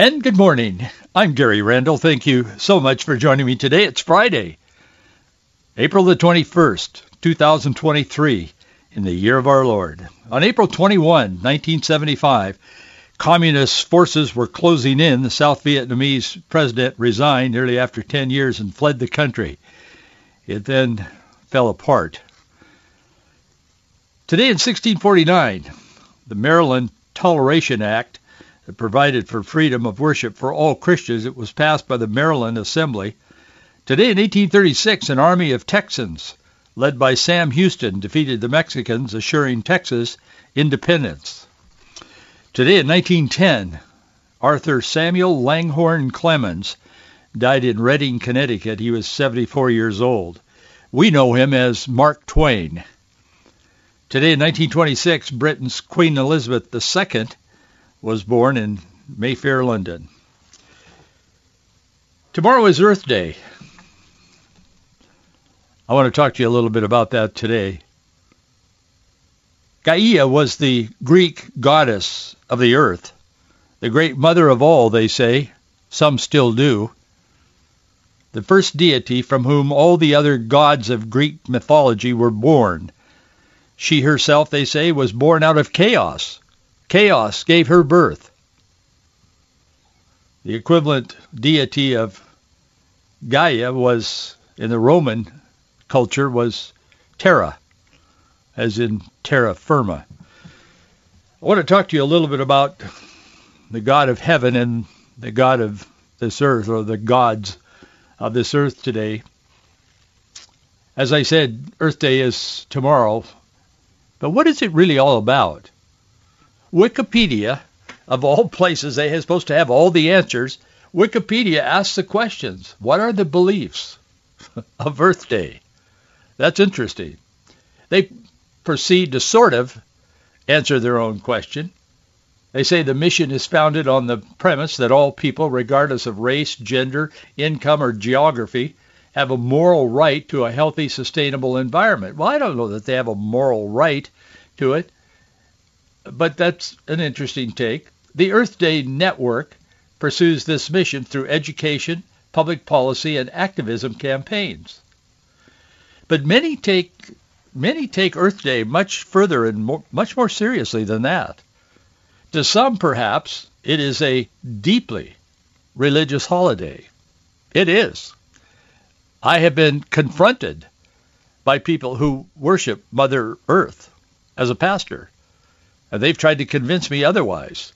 And good morning. I'm Gary Randall. Thank you so much for joining me today. It's Friday, April the 21st, 2023, in the year of our Lord. On April 21, 1975, communist forces were closing in. The South Vietnamese president resigned nearly after 10 years and fled the country. It then fell apart. Today in 1649, the Maryland Toleration Act that provided for freedom of worship for all Christians. It was passed by the Maryland Assembly. Today in 1836, an army of Texans led by Sam Houston defeated the Mexicans, assuring Texas independence. Today in 1910, author Samuel Langhorne Clemens died in Redding, Connecticut. He was 74 years old. We know him as Mark Twain. Today in 1926, Britain's Queen Elizabeth II was born in Mayfair, London. Tomorrow is Earth Day. I want to talk to you a little bit about that today. Gaia was the Greek goddess of the earth, the great mother of all, they say. Some still do. The first deity from whom all the other gods of Greek mythology were born. She herself, they say, was born out of chaos, Chaos gave her birth. The equivalent deity of Gaia was, in the Roman culture, was Terra, as in terra firma. I want to talk to you a little bit about the God of heaven and the God of this earth, or the gods of this earth today. As I said, Earth Day is tomorrow, but what is it really all about? Wikipedia, of all places, they are supposed to have all the answers. Wikipedia asks the questions. What are the beliefs of Earth Day? That's interesting. They proceed to sort of answer their own question. They say the mission is founded on the premise that all people, regardless of race, gender, income, or geography, have a moral right to a healthy, sustainable environment. Well, I don't know that they have a moral right to it but that's an interesting take. The Earth Day Network pursues this mission through education, public policy, and activism campaigns. But many take many take Earth Day much further and more, much more seriously than that. To some, perhaps, it is a deeply religious holiday. It is. I have been confronted by people who worship Mother Earth as a pastor. And they've tried to convince me otherwise.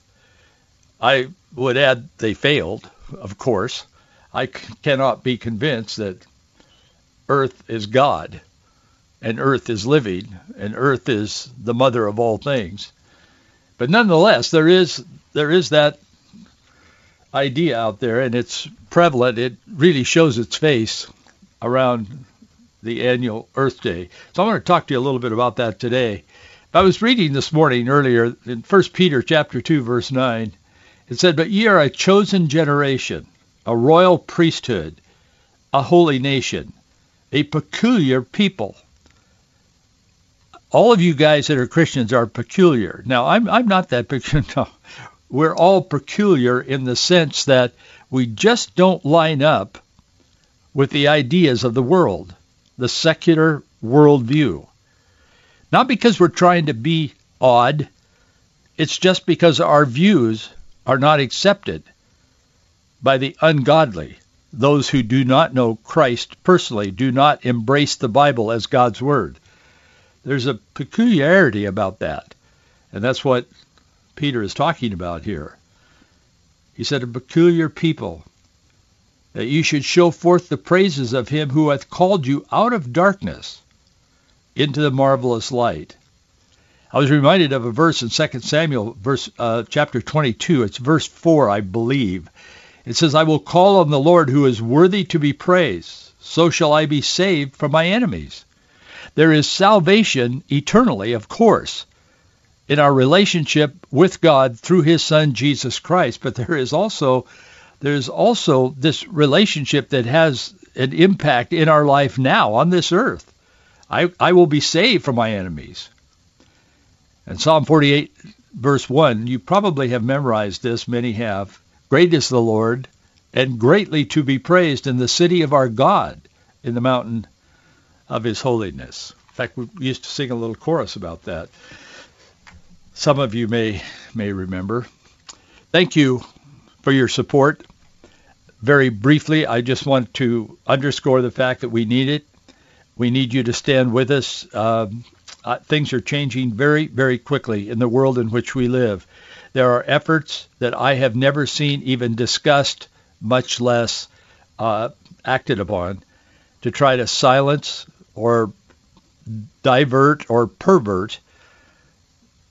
I would add they failed, of course. I c- cannot be convinced that Earth is God and Earth is living and Earth is the mother of all things. But nonetheless, there is there is that idea out there, and it's prevalent. It really shows its face around the annual Earth Day. So I want to talk to you a little bit about that today. I was reading this morning earlier in 1 Peter chapter 2 verse 9. It said, "But ye are a chosen generation, a royal priesthood, a holy nation, a peculiar people." All of you guys that are Christians are peculiar. Now, I'm I'm not that peculiar. No. We're all peculiar in the sense that we just don't line up with the ideas of the world, the secular worldview. Not because we're trying to be odd. It's just because our views are not accepted by the ungodly. Those who do not know Christ personally do not embrace the Bible as God's Word. There's a peculiarity about that. And that's what Peter is talking about here. He said, a peculiar people, that you should show forth the praises of him who hath called you out of darkness into the marvelous light. I was reminded of a verse in 2 Samuel, verse uh, chapter 22. It's verse 4, I believe. It says, I will call on the Lord who is worthy to be praised. So shall I be saved from my enemies. There is salvation eternally, of course, in our relationship with God through his son Jesus Christ, but there is also there's also this relationship that has an impact in our life now on this earth. I, I will be saved from my enemies. And Psalm 48, verse 1, you probably have memorized this, many have. Great is the Lord, and greatly to be praised in the city of our God, in the mountain of his holiness. In fact, we used to sing a little chorus about that. Some of you may may remember. Thank you for your support. Very briefly, I just want to underscore the fact that we need it. We need you to stand with us. Um, uh, things are changing very, very quickly in the world in which we live. There are efforts that I have never seen even discussed, much less uh, acted upon, to try to silence or divert or pervert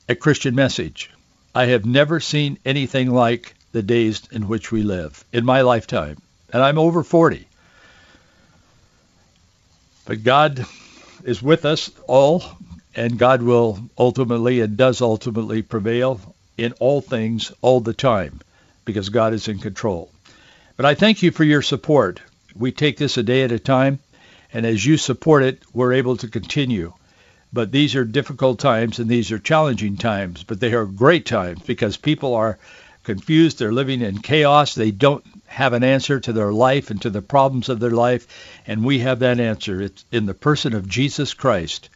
a Christian message. I have never seen anything like the days in which we live in my lifetime. And I'm over 40. But God is with us all, and God will ultimately and does ultimately prevail in all things all the time because God is in control. But I thank you for your support. We take this a day at a time, and as you support it, we're able to continue. But these are difficult times and these are challenging times, but they are great times because people are confused. They're living in chaos. They don't have an answer to their life and to the problems of their life. And we have that answer. It's in the person of Jesus Christ,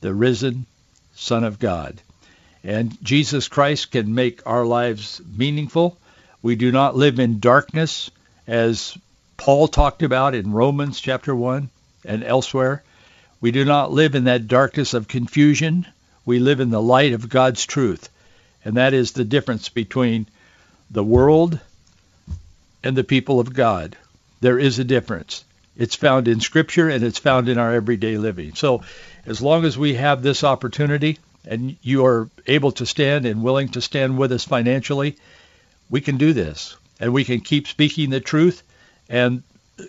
the risen Son of God. And Jesus Christ can make our lives meaningful. We do not live in darkness as Paul talked about in Romans chapter 1 and elsewhere. We do not live in that darkness of confusion. We live in the light of God's truth. And that is the difference between the world and the people of God. There is a difference. It's found in Scripture and it's found in our everyday living. So as long as we have this opportunity and you are able to stand and willing to stand with us financially, we can do this. And we can keep speaking the truth. And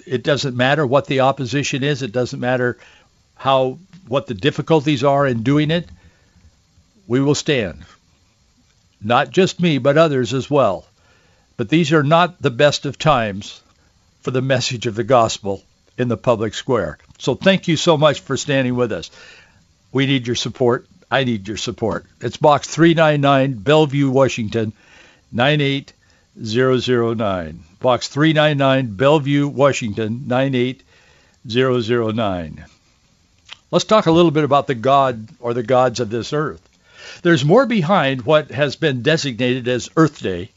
it doesn't matter what the opposition is. It doesn't matter how what the difficulties are in doing it. We will stand. Not just me, but others as well. But these are not the best of times for the message of the gospel in the public square. So thank you so much for standing with us. We need your support. I need your support. It's box 399, Bellevue, Washington, 98009. Box 399, Bellevue, Washington, 98009. Let's talk a little bit about the God or the gods of this earth. There's more behind what has been designated as Earth Day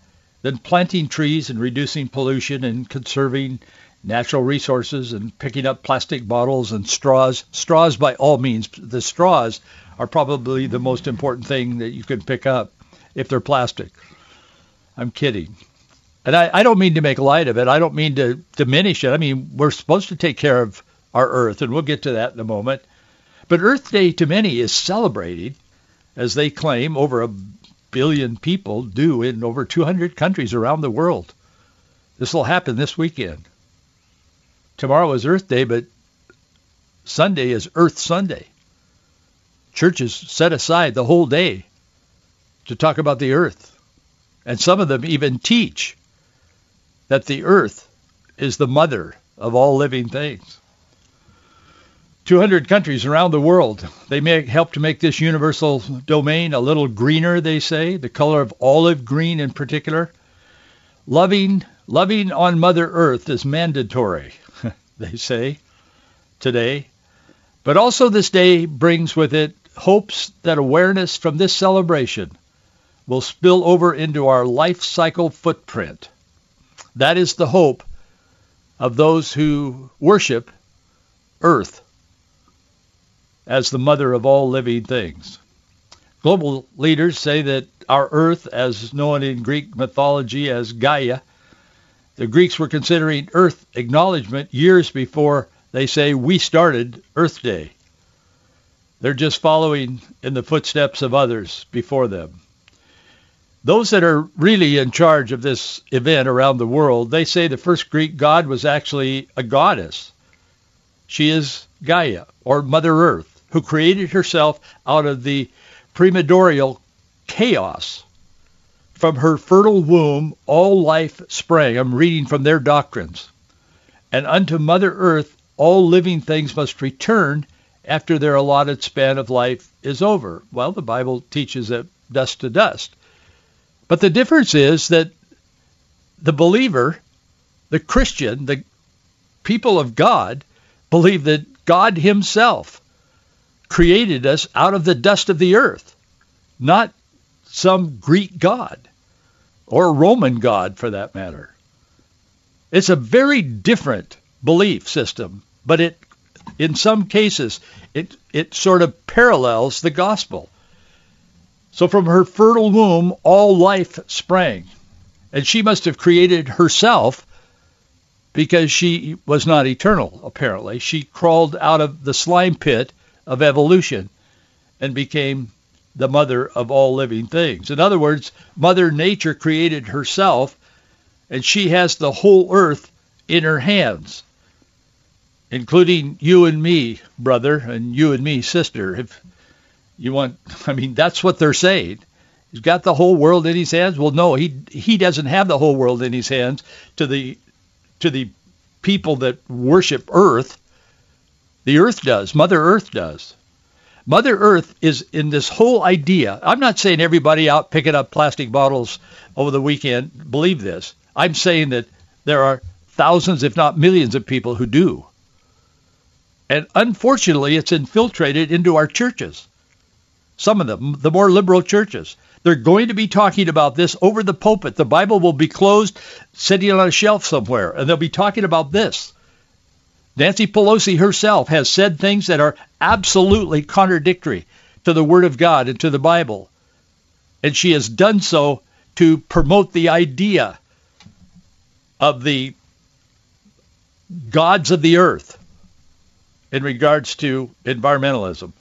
than planting trees and reducing pollution and conserving natural resources and picking up plastic bottles and straws. Straws by all means. The straws are probably the most important thing that you can pick up if they're plastic. I'm kidding. And I, I don't mean to make light of it. I don't mean to diminish it. I mean, we're supposed to take care of our earth, and we'll get to that in a moment. But Earth Day to many is celebrated, as they claim, over a billion people do in over 200 countries around the world. This will happen this weekend. Tomorrow is Earth Day, but Sunday is Earth Sunday. Churches set aside the whole day to talk about the earth. And some of them even teach that the earth is the mother of all living things. 200 countries around the world. They may help to make this universal domain a little greener, they say, the color of olive green in particular. Loving, loving on Mother Earth is mandatory, they say, today. But also this day brings with it hopes that awareness from this celebration will spill over into our life cycle footprint. That is the hope of those who worship Earth as the mother of all living things. Global leaders say that our Earth, as known in Greek mythology as Gaia, the Greeks were considering Earth acknowledgement years before they say we started Earth Day. They're just following in the footsteps of others before them. Those that are really in charge of this event around the world, they say the first Greek god was actually a goddess. She is Gaia, or Mother Earth, who created herself out of the primordial chaos. From her fertile womb, all life sprang. I'm reading from their doctrines. And unto Mother Earth, all living things must return after their allotted span of life is over. Well, the Bible teaches that dust to dust. But the difference is that the believer, the Christian, the people of God, believe that God himself created us out of the dust of the earth, not some Greek god or Roman god for that matter. It's a very different belief system, but it in some cases, it, it sort of parallels the gospel. So from her fertile womb, all life sprang. And she must have created herself because she was not eternal, apparently. She crawled out of the slime pit of evolution and became the mother of all living things. In other words, Mother Nature created herself, and she has the whole earth in her hands including you and me, brother, and you and me, sister. If you want, I mean, that's what they're saying. He's got the whole world in his hands. Well, no, he he doesn't have the whole world in his hands. To the to the people that worship Earth, the Earth does. Mother Earth does. Mother Earth is in this whole idea. I'm not saying everybody out picking up plastic bottles over the weekend believe this. I'm saying that there are thousands, if not millions, of people who do. And unfortunately, it's infiltrated into our churches. Some of them, the more liberal churches. They're going to be talking about this over the pulpit. The Bible will be closed, sitting on a shelf somewhere, and they'll be talking about this. Nancy Pelosi herself has said things that are absolutely contradictory to the Word of God and to the Bible. And she has done so to promote the idea of the gods of the earth in regards to environmentalism.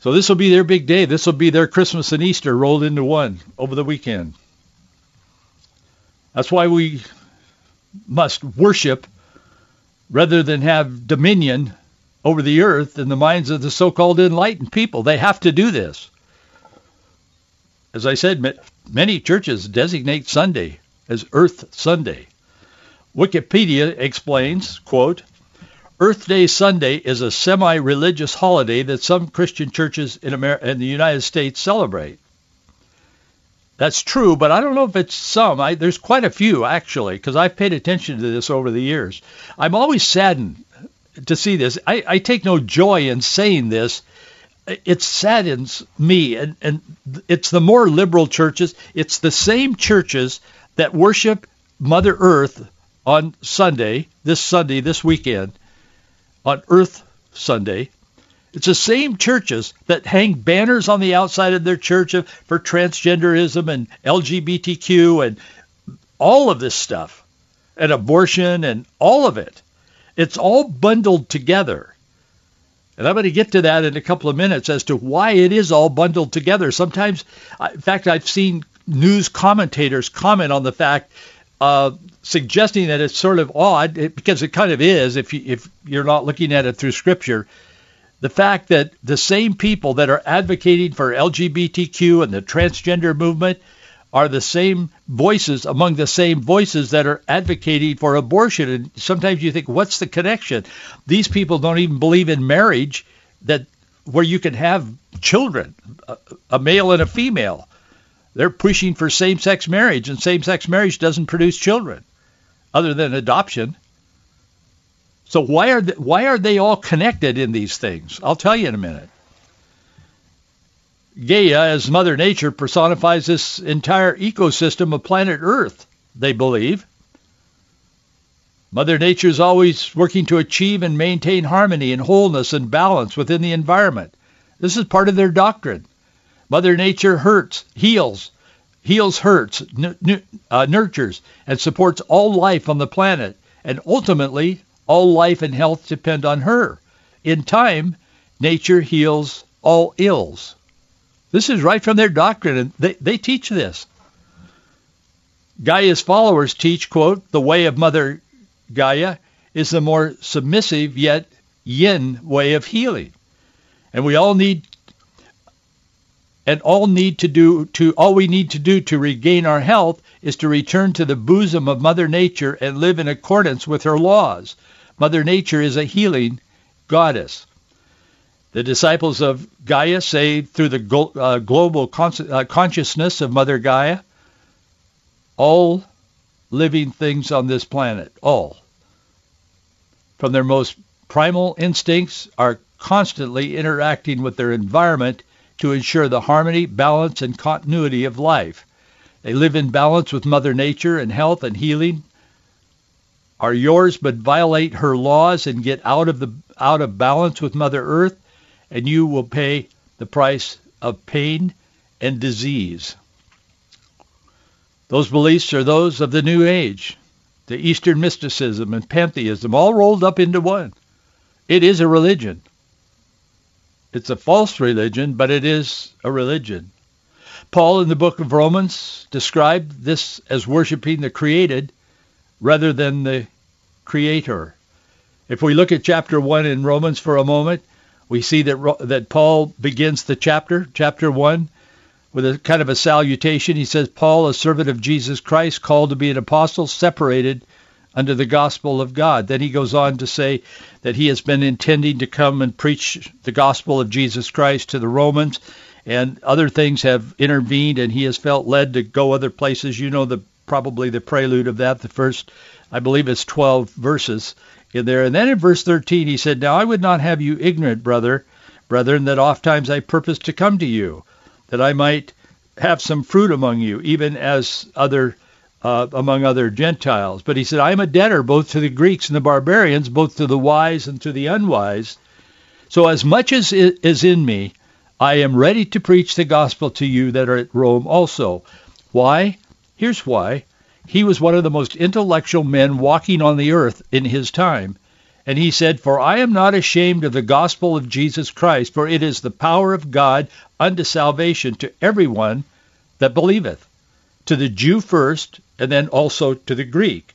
So this will be their big day. This will be their Christmas and Easter rolled into one over the weekend. That's why we must worship rather than have dominion over the earth in the minds of the so-called enlightened people. They have to do this. As I said, many churches designate Sunday as Earth Sunday. Wikipedia explains, quote, Earth Day Sunday is a semi-religious holiday that some Christian churches in, America, in the United States celebrate. That's true, but I don't know if it's some. I, there's quite a few, actually, because I've paid attention to this over the years. I'm always saddened to see this. I, I take no joy in saying this. It saddens me, and, and it's the more liberal churches. It's the same churches that worship Mother Earth on Sunday, this Sunday, this weekend, on Earth Sunday. It's the same churches that hang banners on the outside of their church for transgenderism and LGBTQ and all of this stuff and abortion and all of it. It's all bundled together. And I'm going to get to that in a couple of minutes as to why it is all bundled together. Sometimes, in fact, I've seen news commentators comment on the fact uh, suggesting that it's sort of odd because it kind of is if you, if you're not looking at it through scripture. The fact that the same people that are advocating for LGBTQ and the transgender movement are the same voices among the same voices that are advocating for abortion. And sometimes you think, what's the connection? These people don't even believe in marriage that where you can have children, a, a male and a female. They're pushing for same-sex marriage, and same-sex marriage doesn't produce children other than adoption. So why are they, why are they all connected in these things? I'll tell you in a minute. Gaia, as Mother Nature, personifies this entire ecosystem of planet Earth, they believe. Mother Nature is always working to achieve and maintain harmony and wholeness and balance within the environment. This is part of their doctrine. Mother Nature hurts, heals, heals hurts, n- uh, nurtures, and supports all life on the planet. And ultimately, all life and health depend on her. In time, nature heals all ills. This is right from their doctrine, and they, they teach this. Gaia's followers teach, quote, the way of Mother Gaia is the more submissive yet yin way of healing. And we all need and all need to do to all we need to do to regain our health is to return to the bosom of Mother Nature and live in accordance with her laws. Mother Nature is a healing goddess. The disciples of Gaia say through the uh, global uh, consciousness of Mother Gaia, all living things on this planet, all, from their most primal instincts, are constantly interacting with their environment to ensure the harmony, balance, and continuity of life. They live in balance with Mother Nature and health and healing are yours, but violate her laws and get out of the out of balance with Mother Earth, and you will pay the price of pain and disease. Those beliefs are those of the New Age, the Eastern mysticism and pantheism, all rolled up into one. It is a religion. It's a false religion, but it is a religion. Paul in the book of Romans described this as worshiping the created rather than the creator. If we look at chapter 1 in Romans for a moment, we see that that Paul begins the chapter, chapter 1, with a kind of a salutation. He says, Paul, a servant of Jesus Christ, called to be an apostle, separated under the gospel of God. Then he goes on to say that he has been intending to come and preach the gospel of Jesus Christ to the Romans, and other things have intervened, and he has felt led to go other places. You know the probably the prelude of that, the first, I believe it's 12 verses in there. And then in verse 13 he said, Now I would not have you ignorant, brother, brethren, that oft times I purpose to come to you, that I might have some fruit among you, even as other uh, among other Gentiles. But he said, I am a debtor both to the Greeks and the barbarians, both to the wise and to the unwise. So as much as is in me, I am ready to preach the gospel to you that are at Rome also. Why? Here's why. He was one of the most intellectual men walking on the earth in his time. And he said, For I am not ashamed of the gospel of Jesus Christ, for it is the power of God unto salvation to everyone that believeth, to the Jew first, and then also to the Greek.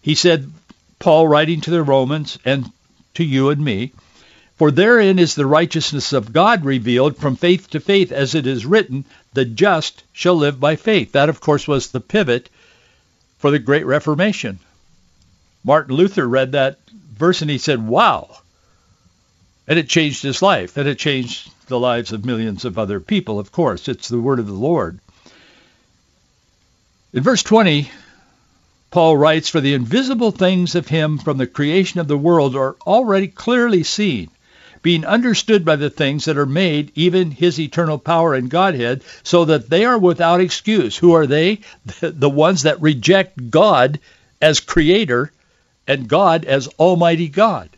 He said, Paul writing to the Romans and to you and me, For therein is the righteousness of God revealed from faith to faith, as it is written, the just shall live by faith. That, of course, was the pivot for the Great Reformation. Martin Luther read that verse and he said, wow. And it changed his life, and it changed the lives of millions of other people, of course. It's the word of the Lord. In verse 20, Paul writes, For the invisible things of him from the creation of the world are already clearly seen, being understood by the things that are made, even his eternal power and Godhead, so that they are without excuse. Who are they? The ones that reject God as creator and God as almighty God.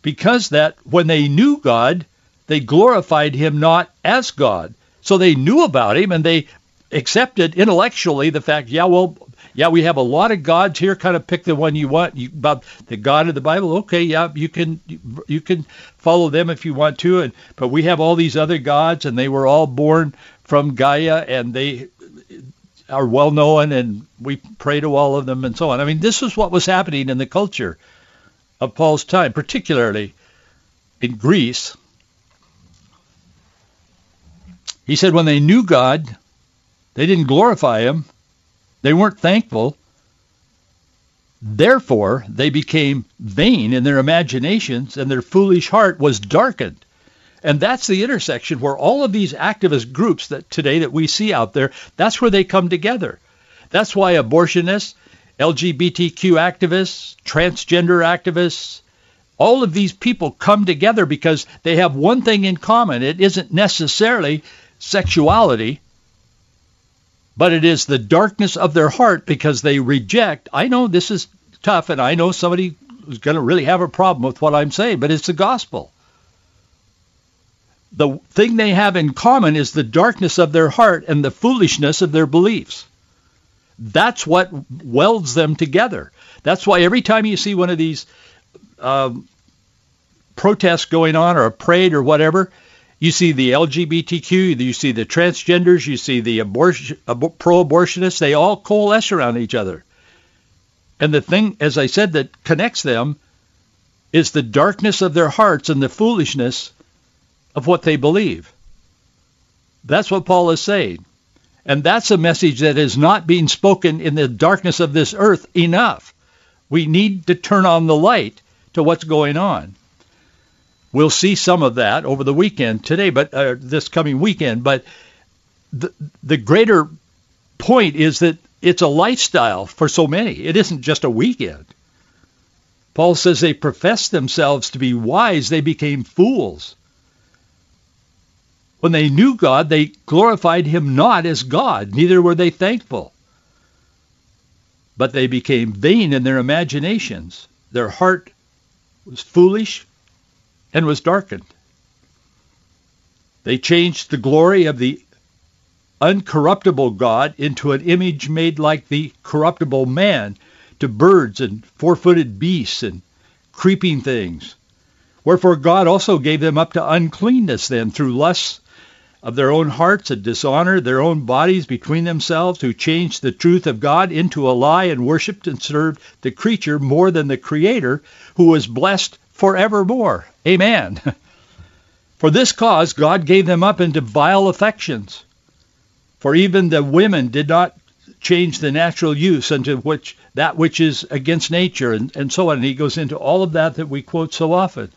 Because that when they knew God, they glorified him not as God. So they knew about him and they accepted intellectually the fact, yeah, well, yeah, we have a lot of gods here. Kind of pick the one you want. You, about the God of the Bible, okay, yeah, you can you can follow them if you want to. And but we have all these other gods, and they were all born from Gaia, and they are well known, and we pray to all of them, and so on. I mean, this is what was happening in the culture of Paul's time, particularly in Greece. He said when they knew God, they didn't glorify him. They weren't thankful. Therefore, they became vain in their imaginations and their foolish heart was darkened. And that's the intersection where all of these activist groups that today that we see out there, that's where they come together. That's why abortionists, LGBTQ activists, transgender activists, all of these people come together because they have one thing in common. It isn't necessarily sexuality but it is the darkness of their heart because they reject. I know this is tough, and I know somebody is going to really have a problem with what I'm saying, but it's the gospel. The thing they have in common is the darkness of their heart and the foolishness of their beliefs. That's what welds them together. That's why every time you see one of these um, protest going on or a parade or whatever, you see the LGBTQ, you see the transgenders, you see the abortion, pro-abortionists, they all coalesce around each other. And the thing, as I said, that connects them is the darkness of their hearts and the foolishness of what they believe. That's what Paul is saying. And that's a message that is not being spoken in the darkness of this earth enough. We need to turn on the light to what's going on. We'll see some of that over the weekend today, but uh, this coming weekend. But the, the greater point is that it's a lifestyle for so many. It isn't just a weekend. Paul says they professed themselves to be wise. They became fools. When they knew God, they glorified him not as God, neither were they thankful. But they became vain in their imaginations. Their heart was foolish and was darkened. They changed the glory of the uncorruptible God into an image made like the corruptible man to birds and four-footed beasts and creeping things. Wherefore God also gave them up to uncleanness then through lusts of their own hearts and dishonor their own bodies between themselves, who changed the truth of God into a lie and worshipped and served the creature more than the Creator, who was blessed forevermore. Amen. For this cause God gave them up into vile affections. For even the women did not change the natural use unto which that which is against nature and, and so on. And he goes into all of that that we quote so often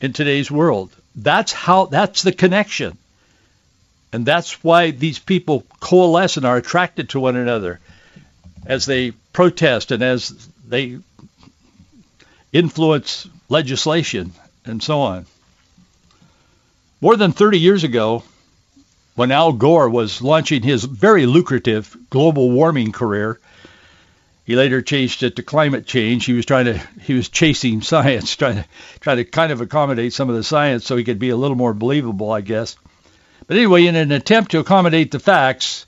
in today's world. That's how, that's the connection. And that's why these people coalesce and are attracted to one another as they protest and as they influence legislation and so on. More than 30 years ago, when Al Gore was launching his very lucrative global warming career, he later changed it to climate change. He was trying to he was chasing science, trying to trying to kind of accommodate some of the science so he could be a little more believable, I guess. But anyway, in an attempt to accommodate the facts,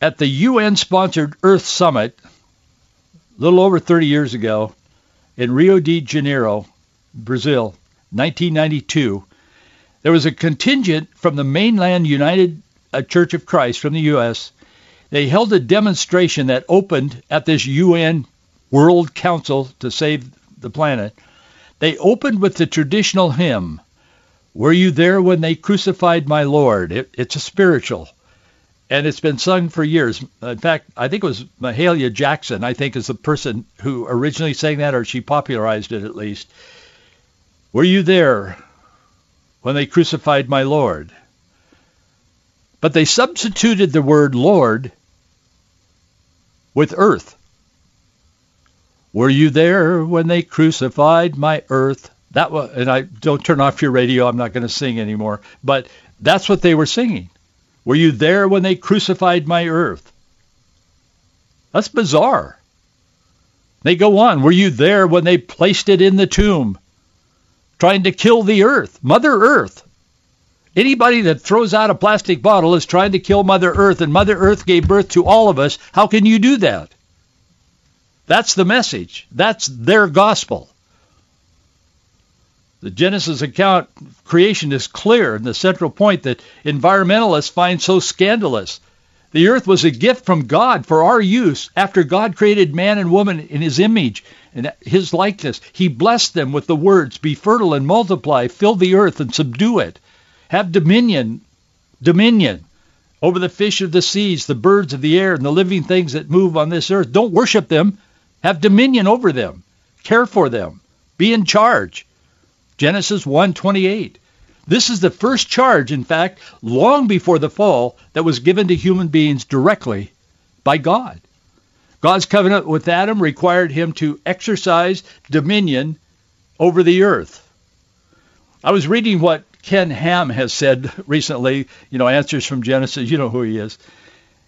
at the UN-sponsored Earth Summit, a little over 30 years ago, in Rio de Janeiro, Brazil, 1992, there was a contingent from the mainland United uh, Church of Christ from the U.S they held a demonstration that opened at this UN World Council to save the planet. They opened with the traditional hymn, Were you there when they crucified my Lord? It, it's a spiritual. And it's been sung for years. In fact, I think it was Mahalia Jackson, I think is the person who originally sang that, or she popularized it at least. Were you there when they crucified my Lord? But they substituted the word Lord with earth. Were you there when they crucified my earth? That was, and I don't turn off your radio. I'm not going to sing anymore. But that's what they were singing. Were you there when they crucified my earth? That's bizarre. They go on. Were you there when they placed it in the tomb? Trying to kill the earth, Mother Earth. Anybody that throws out a plastic bottle is trying to kill Mother Earth, and Mother Earth gave birth to all of us. How can you do that? That's the message. That's their gospel. The Genesis account creation is clear, and the central point that environmentalists find so scandalous. The earth was a gift from God for our use after God created man and woman in his image and his likeness. He blessed them with the words, be fertile and multiply, fill the earth and subdue it. Have dominion, dominion over the fish of the seas, the birds of the air, and the living things that move on this earth. Don't worship them. Have dominion over them. Care for them. Be in charge. Genesis 1:28. This is the first charge, in fact, long before the fall, that was given to human beings directly by God. God's covenant with Adam required him to exercise dominion over the earth. I was reading what Ken Ham has said recently, you know, answers from Genesis, you know who he is.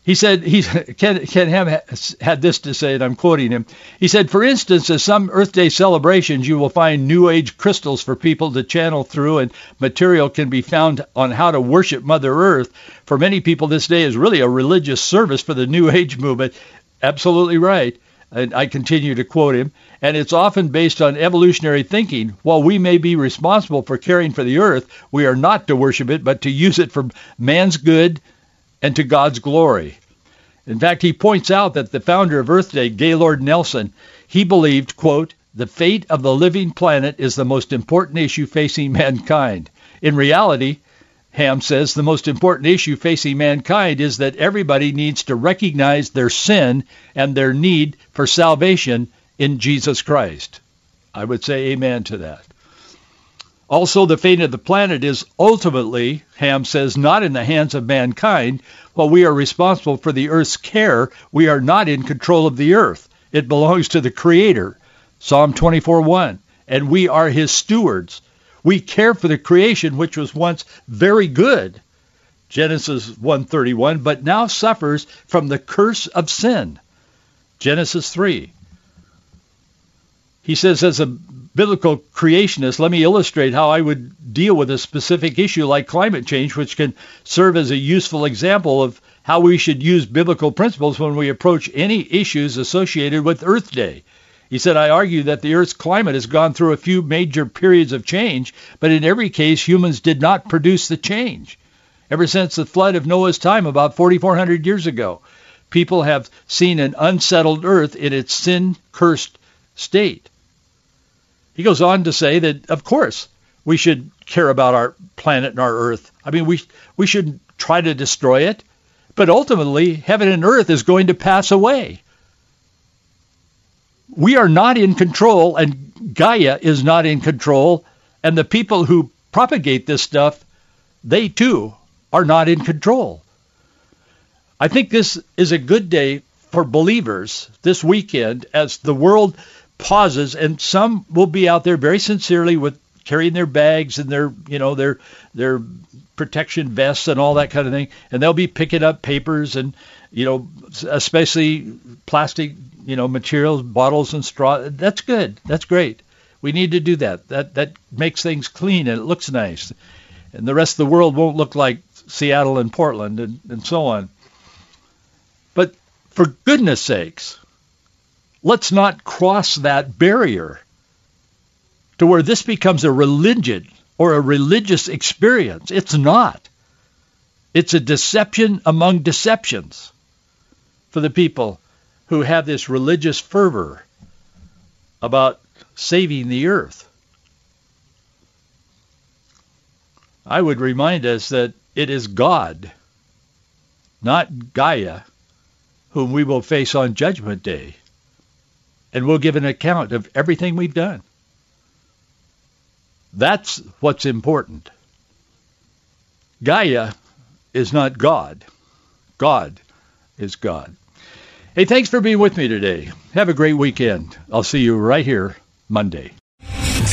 He said, he, Ken, Ken Ham had this to say, and I'm quoting him. He said, for instance, at some Earth Day celebrations, you will find New Age crystals for people to channel through, and material can be found on how to worship Mother Earth. For many people, this day is really a religious service for the New Age movement. Absolutely right. and I continue to quote him, and it's often based on evolutionary thinking. While we may be responsible for caring for the earth, we are not to worship it, but to use it for man's good and to God's glory. In fact, he points out that the founder of Earth Day, Gaylord Nelson, he believed, quote, the fate of the living planet is the most important issue facing mankind. In reality, Ham says the most important issue facing mankind is that everybody needs to recognize their sin and their need for salvation in Jesus Christ. I would say amen to that. Also, the fate of the planet is ultimately, Ham says, not in the hands of mankind. While we are responsible for the earth's care, we are not in control of the earth. It belongs to the Creator. Psalm 24:1. And we are his stewards. We care for the creation which was once very good. Genesis 1:31, but now suffers from the curse of sin. Genesis 3. He says, as a biblical creationist, let me illustrate how I would deal with a specific issue like climate change, which can serve as a useful example of how we should use biblical principles when we approach any issues associated with Earth Day. He said, I argue that the Earth's climate has gone through a few major periods of change, but in every case, humans did not produce the change. Ever since the flood of Noah's time about 4,400 years ago, people have seen an unsettled Earth in its sin-cursed state. He goes on to say that, of course, we should care about our planet and our Earth. I mean, we we should try to destroy it, but ultimately, heaven and earth is going to pass away. We are not in control, and Gaia is not in control, and the people who propagate this stuff, they too are not in control. I think this is a good day for believers this weekend as the world pauses, and some will be out there very sincerely with carrying their bags and their, you know, their their protection vests and all that kind of thing, and they'll be picking up papers and, you know, especially plastic, you know, materials, bottles and straw. That's good. That's great. We need to do that. That that makes things clean and it looks nice, and the rest of the world won't look like Seattle and Portland and, and so on. But for goodness sakes, let's not cross that barrier to where this becomes a religion or a religious experience. It's not. It's a deception among deceptions for the people who have this religious fervor about saving the earth. I would remind us that it is God, not Gaia, whom we will face on Judgment Day and we'll give an account of everything we've done. That's what's important. Gaia is not God. God is God. Hey, thanks for being with me today. Have a great weekend. I'll see you right here Monday.